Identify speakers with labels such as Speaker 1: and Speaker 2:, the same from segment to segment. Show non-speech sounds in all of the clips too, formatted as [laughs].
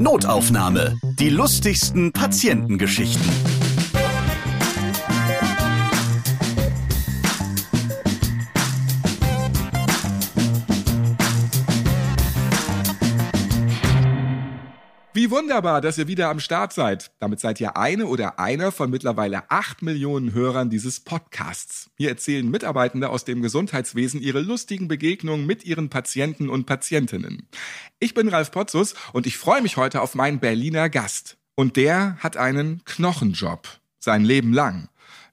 Speaker 1: Notaufnahme. Die lustigsten Patientengeschichten.
Speaker 2: Wunderbar, dass ihr wieder am Start seid. Damit seid ihr eine oder einer von mittlerweile acht Millionen Hörern dieses Podcasts. Hier erzählen Mitarbeitende aus dem Gesundheitswesen ihre lustigen Begegnungen mit ihren Patienten und Patientinnen. Ich bin Ralf Potzus und ich freue mich heute auf meinen Berliner Gast. Und der hat einen Knochenjob. Sein Leben lang.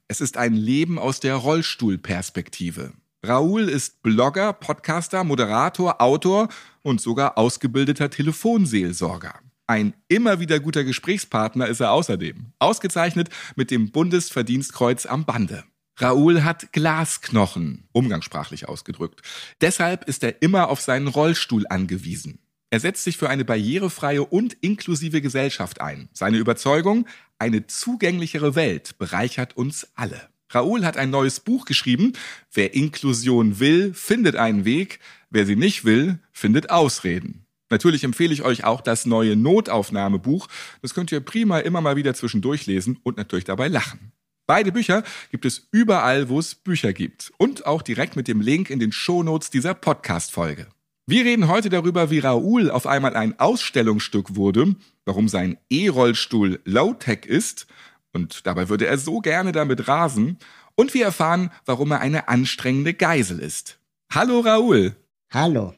Speaker 2: Es ist ein Leben aus der Rollstuhlperspektive. Raoul ist Blogger, Podcaster, Moderator, Autor und sogar ausgebildeter Telefonseelsorger. Ein immer wieder guter Gesprächspartner ist er außerdem. Ausgezeichnet mit dem Bundesverdienstkreuz am Bande. Raoul hat Glasknochen, umgangssprachlich ausgedrückt. Deshalb ist er immer auf seinen Rollstuhl angewiesen. Er setzt sich für eine barrierefreie und inklusive Gesellschaft ein. Seine Überzeugung, eine zugänglichere Welt bereichert uns alle. Raoul hat ein neues Buch geschrieben. Wer Inklusion will, findet einen Weg. Wer sie nicht will, findet Ausreden. Natürlich empfehle ich euch auch das neue Notaufnahmebuch. Das könnt ihr prima immer mal wieder zwischendurch lesen und natürlich dabei lachen. Beide Bücher gibt es überall, wo es Bücher gibt. Und auch direkt mit dem Link in den Shownotes dieser Podcast-Folge. Wir reden heute darüber, wie Raoul auf einmal ein Ausstellungsstück wurde, warum sein E-Rollstuhl Low-Tech ist und dabei würde er so gerne damit rasen und wir erfahren, warum er eine anstrengende Geisel ist. Hallo Raoul.
Speaker 3: Hallo.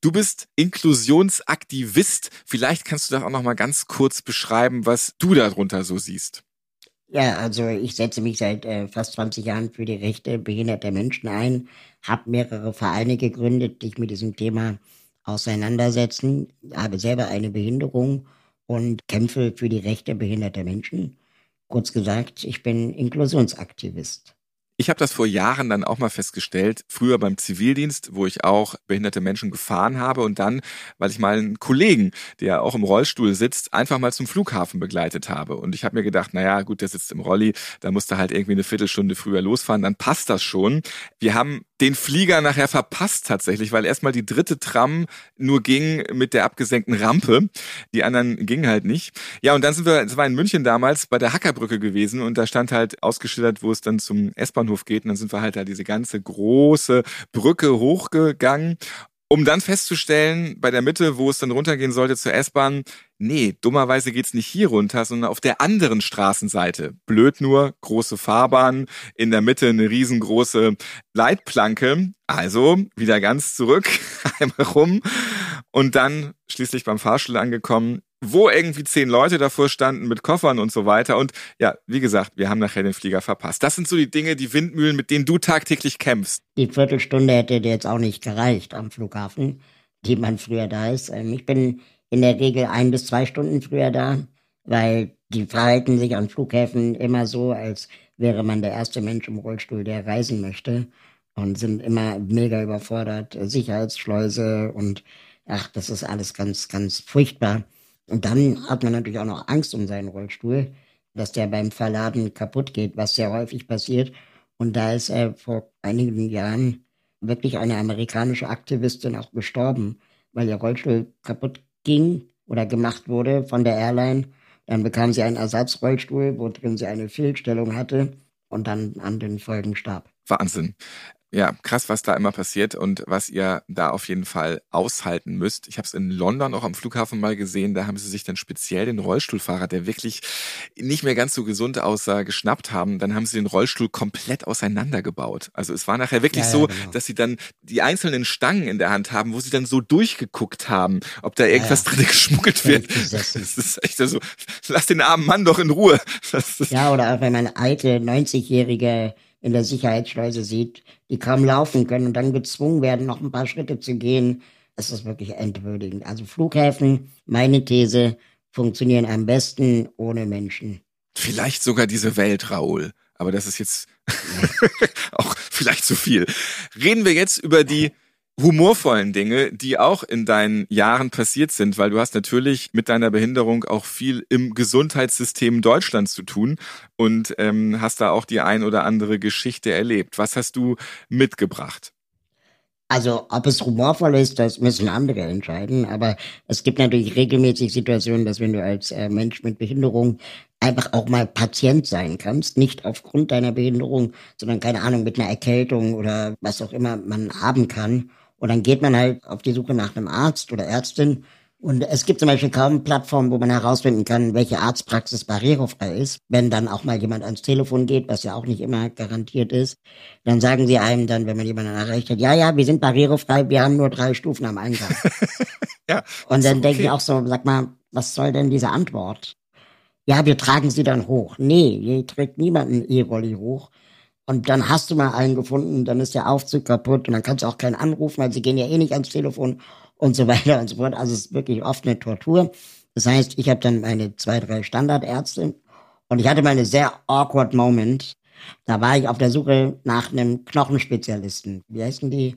Speaker 2: Du bist Inklusionsaktivist. Vielleicht kannst du das auch noch mal ganz kurz beschreiben, was du darunter so siehst.
Speaker 3: Ja, also ich setze mich seit äh, fast 20 Jahren für die Rechte behinderter Menschen ein, habe mehrere Vereine gegründet, die sich mit diesem Thema auseinandersetzen, habe selber eine Behinderung und kämpfe für die Rechte behinderter Menschen. Kurz gesagt, ich bin Inklusionsaktivist.
Speaker 2: Ich habe das vor Jahren dann auch mal festgestellt, früher beim Zivildienst, wo ich auch behinderte Menschen gefahren habe und dann, weil ich mal einen Kollegen, der auch im Rollstuhl sitzt, einfach mal zum Flughafen begleitet habe. Und ich habe mir gedacht, naja, gut, der sitzt im Rolli, da muss er halt irgendwie eine Viertelstunde früher losfahren, dann passt das schon. Wir haben den Flieger nachher verpasst tatsächlich, weil erstmal die dritte Tram nur ging mit der abgesenkten Rampe. Die anderen gingen halt nicht. Ja, und dann sind wir, es war in München damals, bei der Hackerbrücke gewesen und da stand halt ausgeschildert, wo es dann zum S-Bahnhof geht. Und dann sind wir halt da diese ganze große Brücke hochgegangen um dann festzustellen, bei der Mitte, wo es dann runtergehen sollte zur S-Bahn, nee, dummerweise geht's nicht hier runter, sondern auf der anderen Straßenseite. Blöd nur, große Fahrbahn, in der Mitte eine riesengroße Leitplanke. Also wieder ganz zurück, [laughs] einmal rum und dann schließlich beim Fahrstuhl angekommen, wo irgendwie zehn Leute davor standen mit Koffern und so weiter. Und ja, wie gesagt, wir haben nachher den Flieger verpasst. Das sind so die Dinge, die Windmühlen, mit denen du tagtäglich kämpfst.
Speaker 3: Die Viertelstunde hätte dir jetzt auch nicht gereicht am Flughafen, die man früher da ist. Ähm, ich bin in der Regel ein bis zwei Stunden früher da, weil die verhalten sich an Flughäfen immer so, als wäre man der erste Mensch im Rollstuhl, der reisen möchte und sind immer mega überfordert. Sicherheitsschleuse und ach, das ist alles ganz, ganz furchtbar. Und dann hat man natürlich auch noch Angst um seinen Rollstuhl, dass der beim Verladen kaputt geht, was sehr häufig passiert. Und da ist er vor einigen Jahren wirklich eine amerikanische Aktivistin auch gestorben, weil ihr Rollstuhl kaputt ging oder gemacht wurde von der Airline. Dann bekam sie einen Ersatzrollstuhl, wo drin sie eine Fehlstellung hatte und dann an den Folgen starb.
Speaker 2: Wahnsinn. Ja, krass, was da immer passiert und was ihr da auf jeden Fall aushalten müsst. Ich habe es in London auch am Flughafen mal gesehen, da haben sie sich dann speziell den Rollstuhlfahrer, der wirklich nicht mehr ganz so gesund aussah, geschnappt haben. Dann haben sie den Rollstuhl komplett auseinandergebaut. Also es war nachher wirklich ja, so, genau. dass sie dann die einzelnen Stangen in der Hand haben, wo sie dann so durchgeguckt haben, ob da irgendwas ja, ja. drin geschmuggelt wird. Das ist echt so, lass den armen Mann doch in Ruhe.
Speaker 3: ja, oder auch wenn man alte, 90-jährige in der Sicherheitsschleuse sieht, die kaum laufen können und dann gezwungen werden, noch ein paar Schritte zu gehen. Das ist wirklich entwürdigend. Also Flughäfen, meine These, funktionieren am besten ohne Menschen.
Speaker 2: Vielleicht sogar diese Welt, Raoul. Aber das ist jetzt [laughs] auch vielleicht zu viel. Reden wir jetzt über die humorvollen Dinge, die auch in deinen Jahren passiert sind, weil du hast natürlich mit deiner Behinderung auch viel im Gesundheitssystem Deutschlands zu tun und ähm, hast da auch die ein oder andere Geschichte erlebt. Was hast du mitgebracht?
Speaker 3: Also, ob es humorvoll ist, das müssen andere entscheiden. Aber es gibt natürlich regelmäßig Situationen, dass wenn du als äh, Mensch mit Behinderung einfach auch mal Patient sein kannst, nicht aufgrund deiner Behinderung, sondern keine Ahnung, mit einer Erkältung oder was auch immer man haben kann. Und dann geht man halt auf die Suche nach einem Arzt oder Ärztin und es gibt zum Beispiel kaum Plattformen, wo man herausfinden kann, welche Arztpraxis barrierefrei ist. Wenn dann auch mal jemand ans Telefon geht, was ja auch nicht immer garantiert ist, dann sagen sie einem dann, wenn man jemanden erreicht hat, ja, ja, wir sind barrierefrei, wir haben nur drei Stufen am Eingang. [laughs] ja. Und dann okay. denke ich auch so, sag mal, was soll denn diese Antwort? Ja, wir tragen sie dann hoch. Nee, ihr trägt niemanden E-Rolli hoch. Und dann hast du mal einen gefunden, dann ist der Aufzug kaputt und dann kannst du auch keinen anrufen, weil sie gehen ja eh nicht ans Telefon und so [laughs] weiter und so fort. Also es ist wirklich oft eine Tortur. Das heißt, ich habe dann meine zwei, drei Standardärzte und ich hatte meine sehr awkward Moment. Da war ich auf der Suche nach einem Knochenspezialisten. Wie heißen die?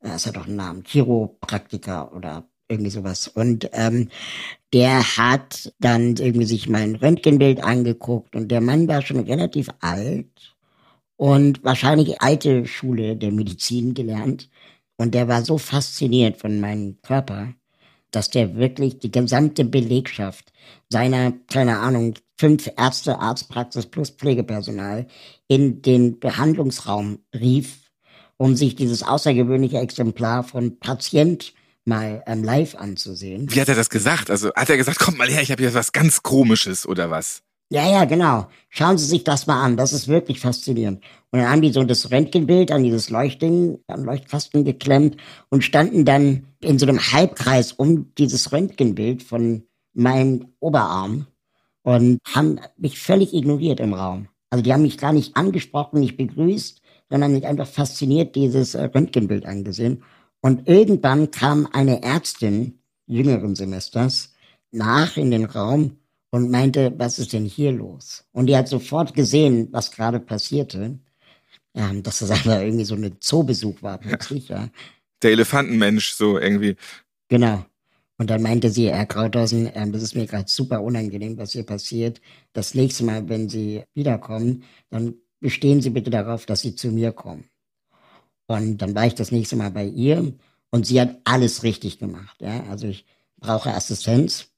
Speaker 3: Das hat doch einen Namen. Chiropraktiker oder irgendwie sowas. Und ähm, der hat dann irgendwie sich mein Röntgenbild angeguckt und der Mann war schon relativ alt und wahrscheinlich alte Schule der Medizin gelernt. Und der war so fasziniert von meinem Körper, dass der wirklich die gesamte Belegschaft seiner, keine Ahnung, fünf Ärzte, Arztpraxis plus Pflegepersonal in den Behandlungsraum rief, um sich dieses außergewöhnliche Exemplar von Patient mal ähm, live anzusehen.
Speaker 2: Wie hat er das gesagt? Also hat er gesagt, kommt mal her, ich habe hier was ganz Komisches oder was?
Speaker 3: Ja, ja, genau. Schauen Sie sich das mal an. Das ist wirklich faszinierend. Und dann haben die so das Röntgenbild an dieses Leuchtding, am Leuchtkasten geklemmt und standen dann in so einem Halbkreis um dieses Röntgenbild von meinem Oberarm und haben mich völlig ignoriert im Raum. Also die haben mich gar nicht angesprochen, nicht begrüßt, sondern mich einfach fasziniert dieses äh, Röntgenbild angesehen. Und irgendwann kam eine Ärztin jüngeren Semesters nach in den Raum und meinte, was ist denn hier los? Und die hat sofort gesehen, was gerade passierte. Ja, dass das einfach irgendwie so ein Zoobesuch war plötzlich, ja.
Speaker 2: Der Elefantenmensch, so irgendwie.
Speaker 3: Genau. Und dann meinte sie, Herr Krauthausen, äh, das ist mir gerade super unangenehm, was hier passiert. Das nächste Mal, wenn Sie wiederkommen, dann bestehen Sie bitte darauf, dass Sie zu mir kommen. Und dann war ich das nächste Mal bei ihr und sie hat alles richtig gemacht. Ja? Also ich brauche Assistenz.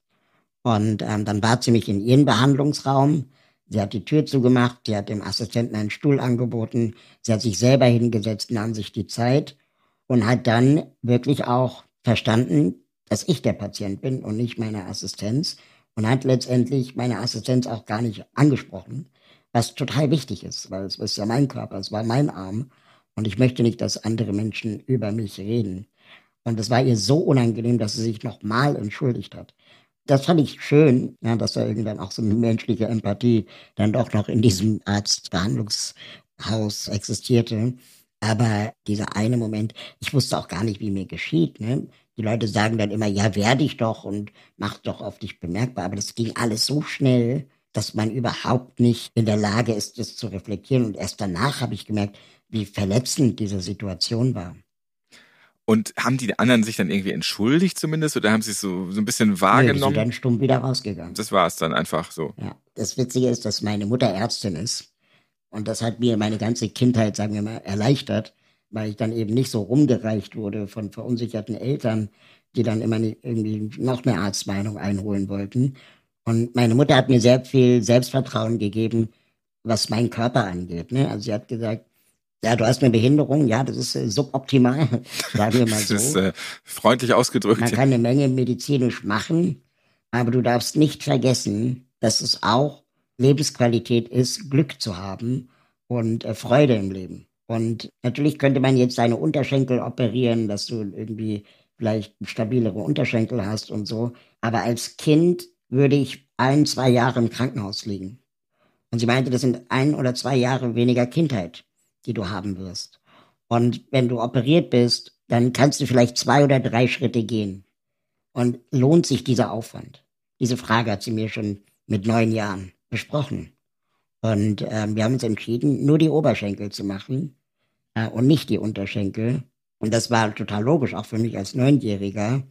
Speaker 3: Und ähm, dann bat sie mich in ihren Behandlungsraum. Sie hat die Tür zugemacht, sie hat dem Assistenten einen Stuhl angeboten, sie hat sich selber hingesetzt, nahm sich die Zeit und hat dann wirklich auch verstanden, dass ich der Patient bin und nicht meine Assistenz und hat letztendlich meine Assistenz auch gar nicht angesprochen, was total wichtig ist, weil es ist ja mein Körper, es war mein Arm und ich möchte nicht, dass andere Menschen über mich reden. Und es war ihr so unangenehm, dass sie sich nochmal entschuldigt hat das fand ich schön, ja, dass da irgendwann auch so eine menschliche Empathie dann doch noch in diesem Arztbehandlungshaus existierte. Aber dieser eine Moment, ich wusste auch gar nicht, wie mir geschieht. Ne? Die Leute sagen dann immer, ja, werde ich doch und mach doch auf dich bemerkbar. Aber das ging alles so schnell, dass man überhaupt nicht in der Lage ist, das zu reflektieren. Und erst danach habe ich gemerkt, wie verletzend diese Situation war.
Speaker 2: Und haben die anderen sich dann irgendwie entschuldigt zumindest oder haben sie es so, so ein bisschen wahrgenommen? Nee, die sind
Speaker 3: dann stumm wieder rausgegangen.
Speaker 2: Das war es dann einfach so.
Speaker 3: Ja. Das Witzige ist, dass meine Mutter Ärztin ist. Und das hat mir meine ganze Kindheit, sagen wir mal, erleichtert, weil ich dann eben nicht so rumgereicht wurde von verunsicherten Eltern, die dann immer irgendwie noch eine Arztmeinung einholen wollten. Und meine Mutter hat mir sehr viel Selbstvertrauen gegeben, was meinen Körper angeht. Ne? Also sie hat gesagt, ja, du hast eine Behinderung, ja, das ist äh, suboptimal, [laughs] sagen wir mal so.
Speaker 2: Das ist äh, freundlich ausgedrückt.
Speaker 3: Man kann eine Menge medizinisch machen, aber du darfst nicht vergessen, dass es auch Lebensqualität ist, Glück zu haben und äh, Freude im Leben. Und natürlich könnte man jetzt deine Unterschenkel operieren, dass du irgendwie vielleicht stabilere Unterschenkel hast und so. Aber als Kind würde ich ein, zwei Jahre im Krankenhaus liegen. Und sie meinte, das sind ein oder zwei Jahre weniger Kindheit die du haben wirst. Und wenn du operiert bist, dann kannst du vielleicht zwei oder drei Schritte gehen. Und lohnt sich dieser Aufwand? Diese Frage hat sie mir schon mit neun Jahren besprochen. Und äh, wir haben uns entschieden, nur die Oberschenkel zu machen äh, und nicht die Unterschenkel. Und das war total logisch, auch für mich als Neunjähriger.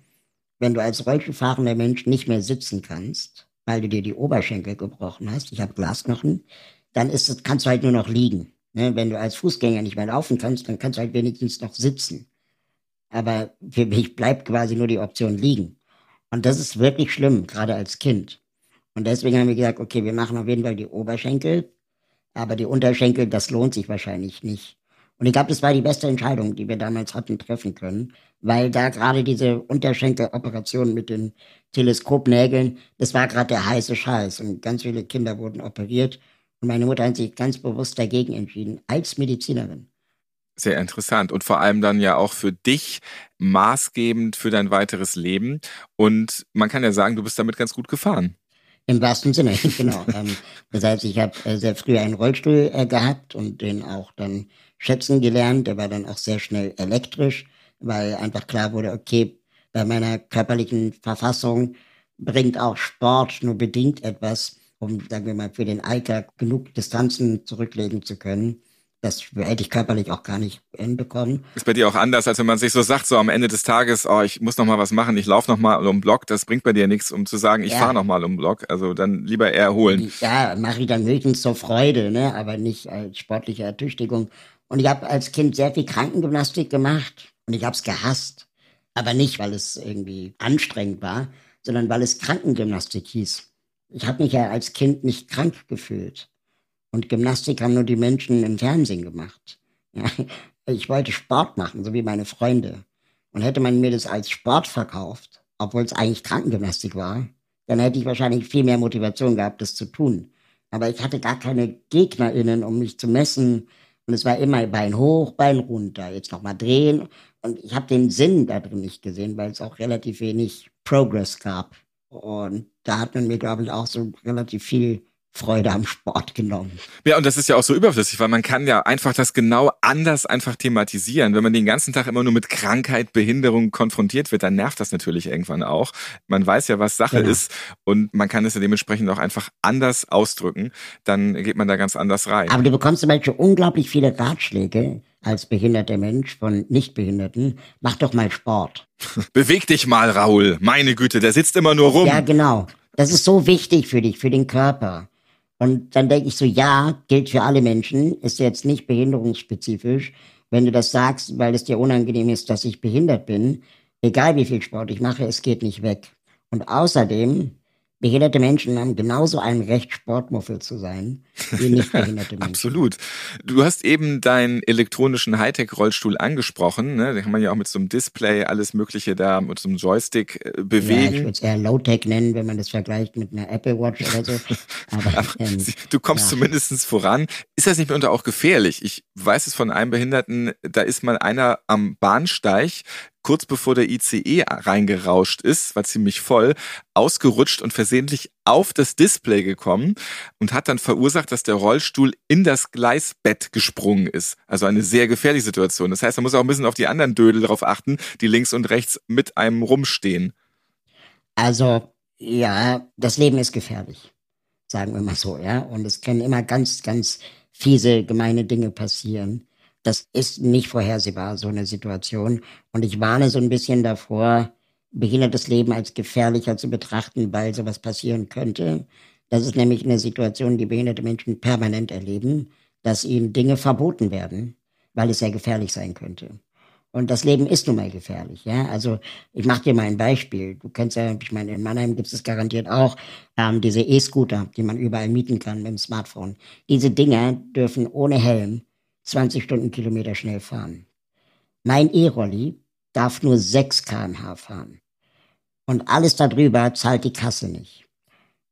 Speaker 3: Wenn du als Rollstuhlfahrender Mensch nicht mehr sitzen kannst, weil du dir die Oberschenkel gebrochen hast, ich habe Glasknochen, dann ist kannst du halt nur noch liegen. Ne, wenn du als Fußgänger nicht mehr laufen kannst, dann kannst du halt wenigstens noch sitzen. Aber für mich bleibt quasi nur die Option liegen. Und das ist wirklich schlimm, gerade als Kind. Und deswegen haben wir gesagt, okay, wir machen auf jeden Fall die Oberschenkel, aber die Unterschenkel, das lohnt sich wahrscheinlich nicht. Und ich glaube, das war die beste Entscheidung, die wir damals hatten treffen können, weil da gerade diese Unterschenkeloperation mit den Teleskopnägeln, das war gerade der heiße Scheiß und ganz viele Kinder wurden operiert und meine Mutter hat sich ganz bewusst dagegen entschieden, als Medizinerin.
Speaker 2: Sehr interessant und vor allem dann ja auch für dich maßgebend für dein weiteres Leben. Und man kann ja sagen, du bist damit ganz gut gefahren.
Speaker 3: Im wahrsten Sinne, [laughs] genau. Ähm, das heißt, ich habe äh, sehr früh einen Rollstuhl äh, gehabt und den auch dann schätzen gelernt. Der war dann auch sehr schnell elektrisch, weil einfach klar wurde, okay, bei meiner körperlichen Verfassung bringt auch Sport nur bedingt etwas, um, sagen wir mal, für den Alltag genug Distanzen zurücklegen zu können. Das hätte ich körperlich auch gar nicht hinbekommen.
Speaker 2: Ist bei dir auch anders, als wenn man sich so sagt, so am Ende des Tages, oh, ich muss noch mal was machen, ich laufe noch mal um den Block. Das bringt bei dir nichts, um zu sagen, ich ja. fahre noch mal um den Block. Also dann lieber erholen.
Speaker 3: Ja, mache ich dann höchstens zur Freude, ne, aber nicht als sportliche Ertüchtigung. Und ich habe als Kind sehr viel Krankengymnastik gemacht und ich habe es gehasst. Aber nicht, weil es irgendwie anstrengend war, sondern weil es Krankengymnastik hieß. Ich habe mich ja als Kind nicht krank gefühlt. Und Gymnastik haben nur die Menschen im Fernsehen gemacht. Ja, ich wollte Sport machen, so wie meine Freunde. Und hätte man mir das als Sport verkauft, obwohl es eigentlich Krankengymnastik war, dann hätte ich wahrscheinlich viel mehr Motivation gehabt, das zu tun. Aber ich hatte gar keine GegnerInnen, um mich zu messen, und es war immer Bein hoch, Bein runter, jetzt nochmal drehen. Und ich habe den Sinn da drin nicht gesehen, weil es auch relativ wenig Progress gab. Und da hat man mir, glaube ich, auch so relativ viel Freude am Sport genommen.
Speaker 2: Ja, und das ist ja auch so überflüssig, weil man kann ja einfach das genau anders einfach thematisieren. Wenn man den ganzen Tag immer nur mit Krankheit, Behinderung konfrontiert wird, dann nervt das natürlich irgendwann auch. Man weiß ja, was Sache genau. ist und man kann es ja dementsprechend auch einfach anders ausdrücken. Dann geht man da ganz anders rein.
Speaker 3: Aber du bekommst zum Beispiel unglaublich viele Ratschläge als behinderter Mensch von Nichtbehinderten. Mach doch mal Sport. [laughs]
Speaker 2: Beweg dich mal, Raul. Meine Güte, der sitzt immer nur rum.
Speaker 3: Ja, genau. Das ist so wichtig für dich, für den Körper. Und dann denke ich so, ja, gilt für alle Menschen, ist jetzt nicht behinderungsspezifisch. Wenn du das sagst, weil es dir unangenehm ist, dass ich behindert bin, egal wie viel Sport ich mache, es geht nicht weg. Und außerdem Behinderte Menschen haben genauso ein Recht, Sportmuffel zu sein, wie nicht behinderte [laughs] Menschen.
Speaker 2: Absolut. Du hast eben deinen elektronischen Hightech-Rollstuhl angesprochen. Ne? Den kann man ja auch mit so einem Display alles Mögliche da mit so einem Joystick äh, bewegen. Ja, ich
Speaker 3: würde es eher Low-Tech nennen, wenn man das vergleicht mit einer Apple Watch oder so. [laughs]
Speaker 2: Aber, Aber ähm, du kommst ja. zumindest voran. Ist das nicht mitunter auch gefährlich? Ich weiß es von einem Behinderten, da ist mal einer am Bahnsteig kurz bevor der ICE reingerauscht ist, war ziemlich voll, ausgerutscht und versehentlich auf das Display gekommen und hat dann verursacht, dass der Rollstuhl in das Gleisbett gesprungen ist. Also eine sehr gefährliche Situation. Das heißt, man muss auch ein bisschen auf die anderen Dödel darauf achten, die links und rechts mit einem rumstehen.
Speaker 3: Also, ja, das Leben ist gefährlich. Sagen wir mal so, ja. Und es können immer ganz, ganz fiese, gemeine Dinge passieren. Das ist nicht vorhersehbar, so eine Situation. Und ich warne so ein bisschen davor, behindertes Leben als gefährlicher zu betrachten, weil sowas passieren könnte. Das ist nämlich eine Situation, die behinderte Menschen permanent erleben, dass ihnen Dinge verboten werden, weil es sehr gefährlich sein könnte. Und das Leben ist nun mal gefährlich, ja. Also ich mache dir mal ein Beispiel. Du kennst ja, ich meine, in Mannheim gibt es garantiert auch ähm, diese E-Scooter, die man überall mieten kann mit dem Smartphone. Diese Dinger dürfen ohne Helm 20 Stundenkilometer schnell fahren. Mein E-Rolli darf nur 6 kmh fahren. Und alles darüber zahlt die Kasse nicht.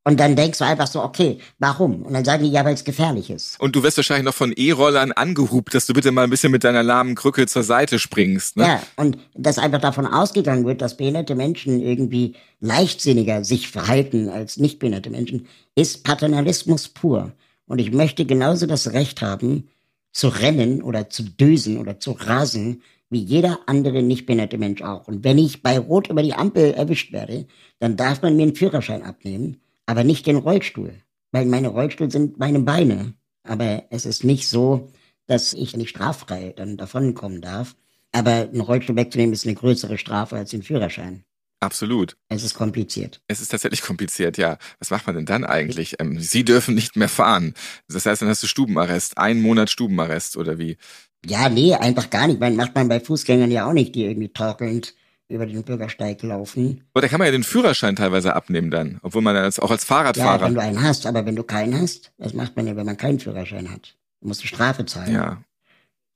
Speaker 3: Und dann denkst du einfach so, okay, warum? Und dann sagen die, ja, weil es gefährlich ist.
Speaker 2: Und du wirst wahrscheinlich noch von E-Rollern angehupt, dass du bitte mal ein bisschen mit deiner lahmen Krücke zur Seite springst. Ne?
Speaker 3: Ja, und dass einfach davon ausgegangen wird, dass behinderte Menschen irgendwie leichtsinniger sich verhalten als nicht behinderte Menschen, ist Paternalismus pur. Und ich möchte genauso das Recht haben, zu rennen oder zu düsen oder zu rasen, wie jeder andere nicht behinderte Mensch auch. Und wenn ich bei Rot über die Ampel erwischt werde, dann darf man mir einen Führerschein abnehmen, aber nicht den Rollstuhl. Weil meine Rollstuhl sind meine Beine. Aber es ist nicht so, dass ich nicht straffrei dann davonkommen darf. Aber einen Rollstuhl wegzunehmen ist eine größere Strafe als den Führerschein.
Speaker 2: Absolut.
Speaker 3: Es ist kompliziert.
Speaker 2: Es ist tatsächlich kompliziert, ja. Was macht man denn dann eigentlich? Ähm, Sie dürfen nicht mehr fahren. Das heißt, dann hast du Stubenarrest, einen Monat Stubenarrest oder wie?
Speaker 3: Ja, nee, einfach gar nicht. Man macht man bei Fußgängern ja auch nicht, die irgendwie torkelnd über den Bürgersteig laufen.
Speaker 2: Aber da kann man ja den Führerschein teilweise abnehmen dann, obwohl man als, auch als Fahrradfahrer.
Speaker 3: Ja, wenn du einen hast, aber wenn du keinen hast, das macht man ja, wenn man keinen Führerschein hat. Du musst die Strafe zahlen.
Speaker 2: Ja.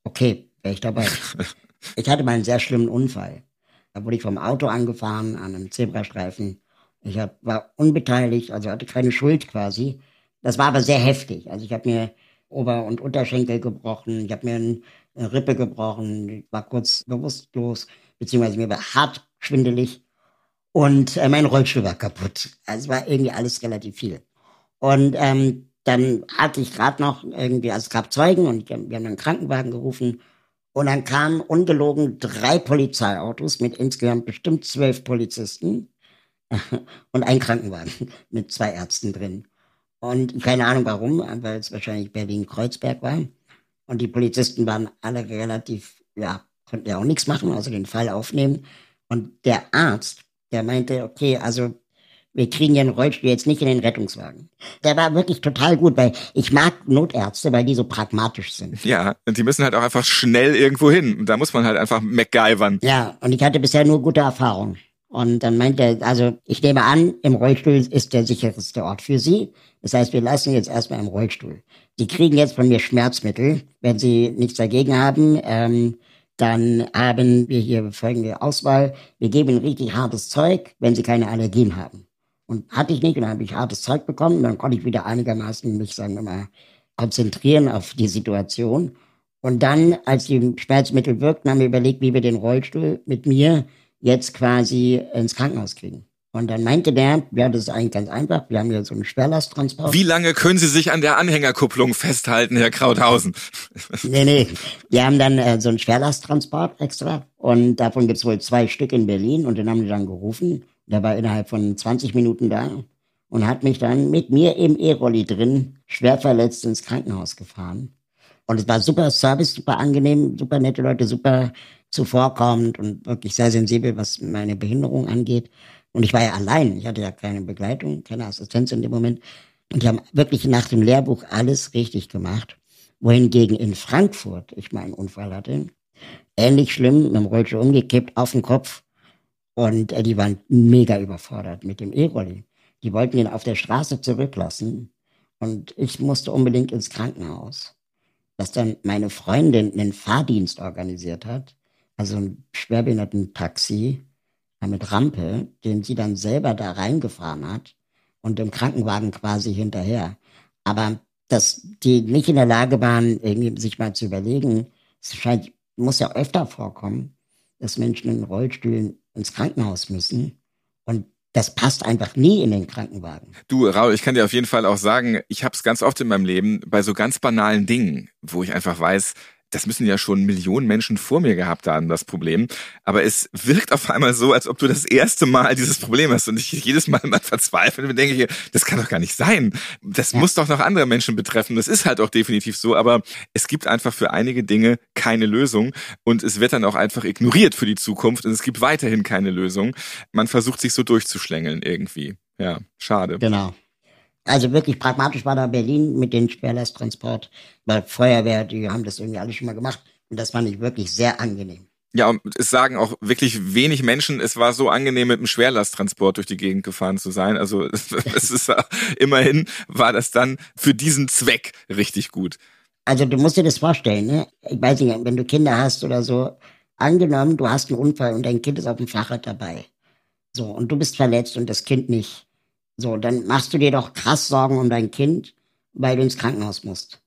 Speaker 3: Okay, wäre ich dabei. [laughs] ich hatte mal einen sehr schlimmen Unfall. Da wurde ich vom Auto angefahren an einem Zebrastreifen. Ich hab, war unbeteiligt, also hatte keine Schuld quasi. Das war aber sehr heftig. Also ich habe mir Ober- und Unterschenkel gebrochen, ich habe mir eine Rippe gebrochen, ich war kurz bewusstlos beziehungsweise mir war hart schwindelig und äh, mein Rollstuhl war kaputt. Also es war irgendwie alles relativ viel. Und ähm, dann hatte ich gerade noch irgendwie, also es gab Zeugen und wir haben einen Krankenwagen gerufen und dann kamen ungelogen drei Polizeiautos mit insgesamt bestimmt zwölf Polizisten [laughs] und ein Krankenwagen [laughs] mit zwei Ärzten drin. Und keine Ahnung warum, weil es wahrscheinlich Berlin-Kreuzberg war. Und die Polizisten waren alle relativ, ja, konnten ja auch nichts machen, also den Fall aufnehmen. Und der Arzt, der meinte, okay, also wir kriegen ja einen Rollstuhl jetzt nicht in den Rettungswagen. Der war wirklich total gut, weil ich mag Notärzte, weil die so pragmatisch sind.
Speaker 2: Ja, und die müssen halt auch einfach schnell irgendwo hin. Da muss man halt einfach MacGyvern.
Speaker 3: Ja, und ich hatte bisher nur gute Erfahrungen. Und dann meinte er, also ich nehme an, im Rollstuhl ist der sicherste Ort für Sie. Das heißt, wir lassen jetzt erstmal im Rollstuhl. Sie kriegen jetzt von mir Schmerzmittel, wenn Sie nichts dagegen haben. Ähm, dann haben wir hier folgende Auswahl. Wir geben Ihnen richtig hartes Zeug, wenn Sie keine Allergien haben. Und hatte ich nicht, und dann habe ich hartes Zeug bekommen. Dann konnte ich wieder einigermaßen mich, sagen wir mal, konzentrieren auf die Situation. Und dann, als die Schmerzmittel wirkten, haben wir überlegt, wie wir den Rollstuhl mit mir jetzt quasi ins Krankenhaus kriegen. Und dann meinte der, ja, das ist eigentlich ganz einfach. Wir haben hier so einen Schwerlasttransport.
Speaker 2: Wie lange können Sie sich an der Anhängerkupplung festhalten, Herr Krauthausen? [laughs]
Speaker 3: nee, nee. Wir haben dann äh, so einen Schwerlasttransport extra. Und davon gibt's wohl zwei Stück in Berlin. Und den haben die dann gerufen. Der war innerhalb von 20 Minuten da und hat mich dann mit mir im E-Rolli drin schwer verletzt ins Krankenhaus gefahren. Und es war super Service, super angenehm, super nette Leute, super zuvorkommend und wirklich sehr sensibel, was meine Behinderung angeht. Und ich war ja allein. Ich hatte ja keine Begleitung, keine Assistenz in dem Moment. Und die haben wirklich nach dem Lehrbuch alles richtig gemacht. Wohingegen in Frankfurt ich meinen Unfall hatte. Ähnlich schlimm, mit dem Rollstuhl umgekippt, auf den Kopf. Und äh, die waren mega überfordert mit dem E-Rolli. Die wollten ihn auf der Straße zurücklassen. Und ich musste unbedingt ins Krankenhaus. Dass dann meine Freundin einen Fahrdienst organisiert hat. Also ein Schwerbehinderten-Taxi mit Rampe, den sie dann selber da reingefahren hat und im Krankenwagen quasi hinterher. Aber dass die nicht in der Lage waren, irgendwie sich mal zu überlegen, es scheint, muss ja öfter vorkommen, dass Menschen in Rollstühlen ins Krankenhaus müssen. Und das passt einfach nie in den Krankenwagen.
Speaker 2: Du, Raul, ich kann dir auf jeden Fall auch sagen, ich habe es ganz oft in meinem Leben bei so ganz banalen Dingen, wo ich einfach weiß, das müssen ja schon Millionen Menschen vor mir gehabt haben, das Problem. Aber es wirkt auf einmal so, als ob du das erste Mal dieses Problem hast. Und ich jedes Mal mal verzweifle und denke, das kann doch gar nicht sein. Das muss doch noch andere Menschen betreffen. Das ist halt auch definitiv so. Aber es gibt einfach für einige Dinge keine Lösung. Und es wird dann auch einfach ignoriert für die Zukunft. Und es gibt weiterhin keine Lösung. Man versucht sich so durchzuschlängeln irgendwie. Ja, schade.
Speaker 3: Genau. Also wirklich pragmatisch war da Berlin mit dem Schwerlasttransport. Bei Feuerwehr, die haben das irgendwie alle schon mal gemacht. Und das fand ich wirklich sehr angenehm.
Speaker 2: Ja, und es sagen auch wirklich wenig Menschen, es war so angenehm, mit dem Schwerlasttransport durch die Gegend gefahren zu sein. Also [laughs] es ist immerhin war das dann für diesen Zweck richtig gut.
Speaker 3: Also du musst dir das vorstellen, ne? Ich weiß nicht, wenn du Kinder hast oder so, angenommen, du hast einen Unfall und dein Kind ist auf dem Fahrrad dabei. So, und du bist verletzt und das Kind nicht. So, dann machst du dir doch krass Sorgen um dein Kind, weil du ins Krankenhaus musst.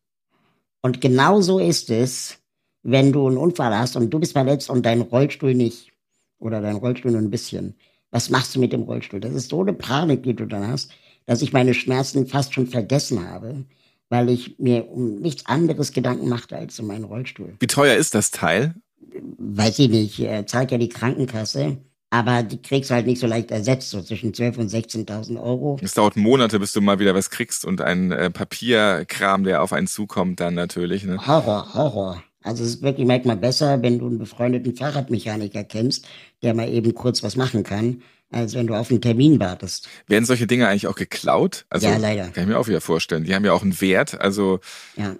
Speaker 3: Und genau so ist es, wenn du einen Unfall hast und du bist verletzt und dein Rollstuhl nicht. Oder dein Rollstuhl nur ein bisschen. Was machst du mit dem Rollstuhl? Das ist so eine Panik, die du dann hast, dass ich meine Schmerzen fast schon vergessen habe, weil ich mir um nichts anderes Gedanken machte als um meinen Rollstuhl.
Speaker 2: Wie teuer ist das Teil?
Speaker 3: Weiß ich nicht. Zahlt ja die Krankenkasse aber die kriegst du halt nicht so leicht ersetzt, so zwischen 12.000 und 16.000 Euro.
Speaker 2: Es dauert Monate, bis du mal wieder was kriegst und ein äh, Papierkram, der auf einen zukommt, dann natürlich. Ne?
Speaker 3: Horror, Horror. Also es ist wirklich manchmal besser, wenn du einen befreundeten Fahrradmechaniker kennst, der mal eben kurz was machen kann, als wenn du auf einen Termin wartest.
Speaker 2: Werden solche Dinge eigentlich auch geklaut?
Speaker 3: Also, ja, leider.
Speaker 2: Kann ich mir auch wieder vorstellen. Die haben ja auch einen Wert. Also
Speaker 3: ja.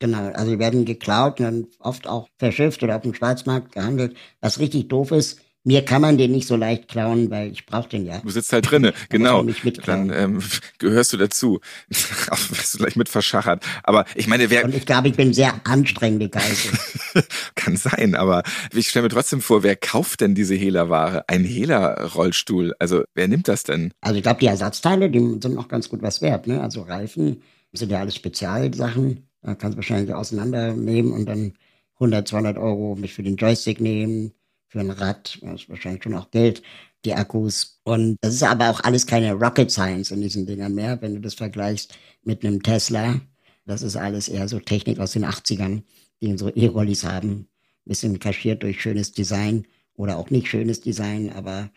Speaker 3: Genau, also die werden geklaut und dann oft auch verschifft oder auf dem Schwarzmarkt gehandelt. Was richtig doof ist, mir kann man den nicht so leicht klauen, weil ich brauche den ja.
Speaker 2: Du sitzt halt drinne, genau. Dann ähm, gehörst du dazu. [laughs] Wirst du gleich mit verschachert. Aber ich meine, wer.
Speaker 3: Und ich glaube, ich bin sehr anstrengende Geisel. [laughs]
Speaker 2: kann sein, aber ich stelle mir trotzdem vor, wer kauft denn diese Hehlerware? Ein Hehler-Rollstuhl. Also wer nimmt das denn?
Speaker 3: Also ich glaube, die Ersatzteile, die sind noch ganz gut was wert. Ne? Also Reifen sind ja alles Spezialsachen. Da kannst du wahrscheinlich auseinandernehmen und dann 100, 200 Euro mich für den Joystick nehmen für ein Rad, das ist wahrscheinlich schon auch Geld, die Akkus. Und das ist aber auch alles keine Rocket Science in diesen Dingern mehr, wenn du das vergleichst mit einem Tesla. Das ist alles eher so Technik aus den 80ern, die so E-Rollis haben. Bisschen kaschiert durch schönes Design oder auch nicht schönes Design, aber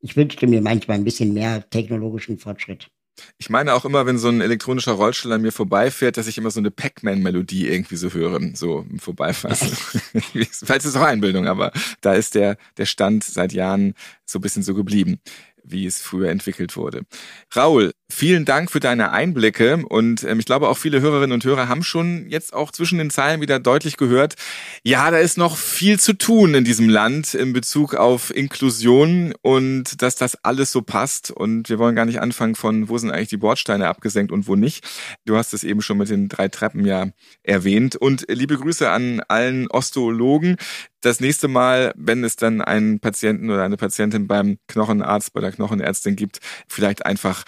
Speaker 3: ich wünschte mir manchmal ein bisschen mehr technologischen Fortschritt.
Speaker 2: Ich meine auch immer, wenn so ein elektronischer Rollstuhl an mir vorbeifährt, dass ich immer so eine Pac-Man-Melodie irgendwie so höre, so im Vorbeifahren. Vielleicht [laughs] ist es auch Einbildung, aber da ist der, der Stand seit Jahren so ein bisschen so geblieben wie es früher entwickelt wurde. Raul, vielen Dank für deine Einblicke und ähm, ich glaube auch viele Hörerinnen und Hörer haben schon jetzt auch zwischen den Zeilen wieder deutlich gehört, ja, da ist noch viel zu tun in diesem Land in Bezug auf Inklusion und dass das alles so passt. Und wir wollen gar nicht anfangen von, wo sind eigentlich die Bordsteine abgesenkt und wo nicht. Du hast es eben schon mit den drei Treppen ja erwähnt. Und liebe Grüße an allen Osteologen, das nächste Mal, wenn es dann einen Patienten oder eine Patientin beim Knochenarzt, bei der Knochenärztin gibt, vielleicht einfach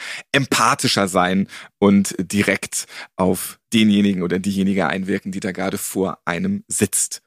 Speaker 2: empathischer sein und direkt auf denjenigen oder diejenige einwirken, die da gerade vor einem sitzt.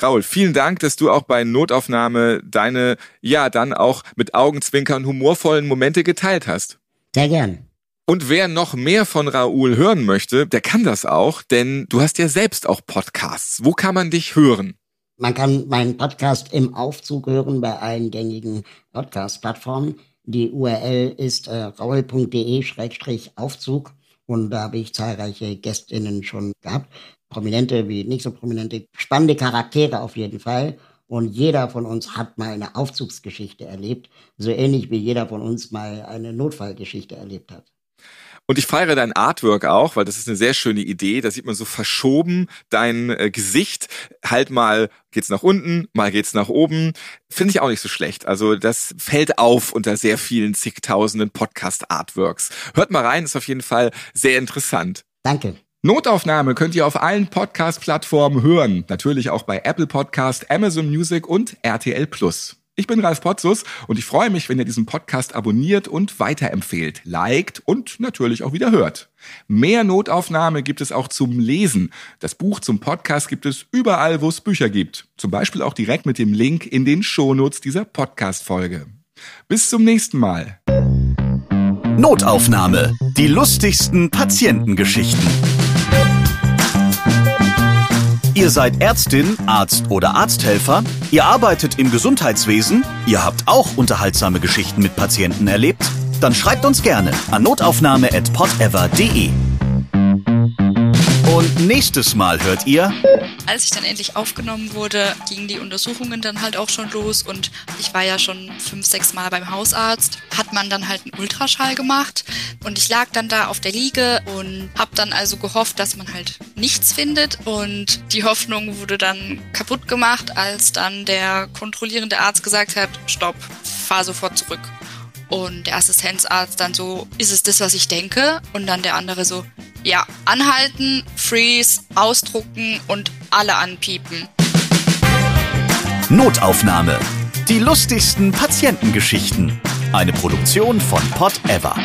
Speaker 2: Raul, vielen Dank, dass du auch bei Notaufnahme deine, ja, dann auch mit Augenzwinkern humorvollen Momente geteilt hast.
Speaker 3: Sehr gern.
Speaker 2: Und wer noch mehr von Raoul hören möchte, der kann das auch, denn du hast ja selbst auch Podcasts. Wo kann man dich hören?
Speaker 3: Man kann meinen Podcast im Aufzug hören bei allen gängigen Podcast-Plattformen. Die URL ist äh, raul.de-aufzug und da habe ich zahlreiche Gästinnen schon gehabt. Prominente wie nicht so prominente, spannende Charaktere auf jeden Fall. Und jeder von uns hat mal eine Aufzugsgeschichte erlebt, so ähnlich wie jeder von uns mal eine Notfallgeschichte erlebt hat.
Speaker 2: Und ich feiere dein Artwork auch, weil das ist eine sehr schöne Idee. Da sieht man so verschoben dein äh, Gesicht. Halt mal geht's nach unten, mal geht's nach oben. Finde ich auch nicht so schlecht. Also das fällt auf unter sehr vielen zigtausenden Podcast-Artworks. Hört mal rein, ist auf jeden Fall sehr interessant.
Speaker 3: Danke.
Speaker 2: Notaufnahme könnt ihr auf allen Podcast-Plattformen hören. Natürlich auch bei Apple Podcast, Amazon Music und RTL Plus. Ich bin Ralf Potzus und ich freue mich, wenn ihr diesen Podcast abonniert und weiterempfehlt, liked und natürlich auch wieder hört. Mehr Notaufnahme gibt es auch zum Lesen. Das Buch zum Podcast gibt es überall, wo es Bücher gibt. Zum Beispiel auch direkt mit dem Link in den Shownotes dieser Podcast-Folge. Bis zum nächsten Mal.
Speaker 1: Notaufnahme. Die lustigsten Patientengeschichten. Ihr seid Ärztin, Arzt oder Arzthelfer, ihr arbeitet im Gesundheitswesen, ihr habt auch unterhaltsame Geschichten mit Patienten erlebt, dann schreibt uns gerne an notaufnahme@podever.de. Und nächstes Mal hört ihr.
Speaker 4: Als ich dann endlich aufgenommen wurde, gingen die Untersuchungen dann halt auch schon los und ich war ja schon fünf, sechs Mal beim Hausarzt. Hat man dann halt einen Ultraschall gemacht und ich lag dann da auf der Liege und habe dann also gehofft, dass man halt nichts findet und die Hoffnung wurde dann kaputt gemacht, als dann der kontrollierende Arzt gesagt hat, stopp, fahr sofort zurück. Und der Assistenzarzt dann so, ist es das, was ich denke? Und dann der andere so, ja, anhalten, freeze, ausdrucken und alle anpiepen.
Speaker 1: Notaufnahme. Die lustigsten Patientengeschichten. Eine Produktion von Pot Ever.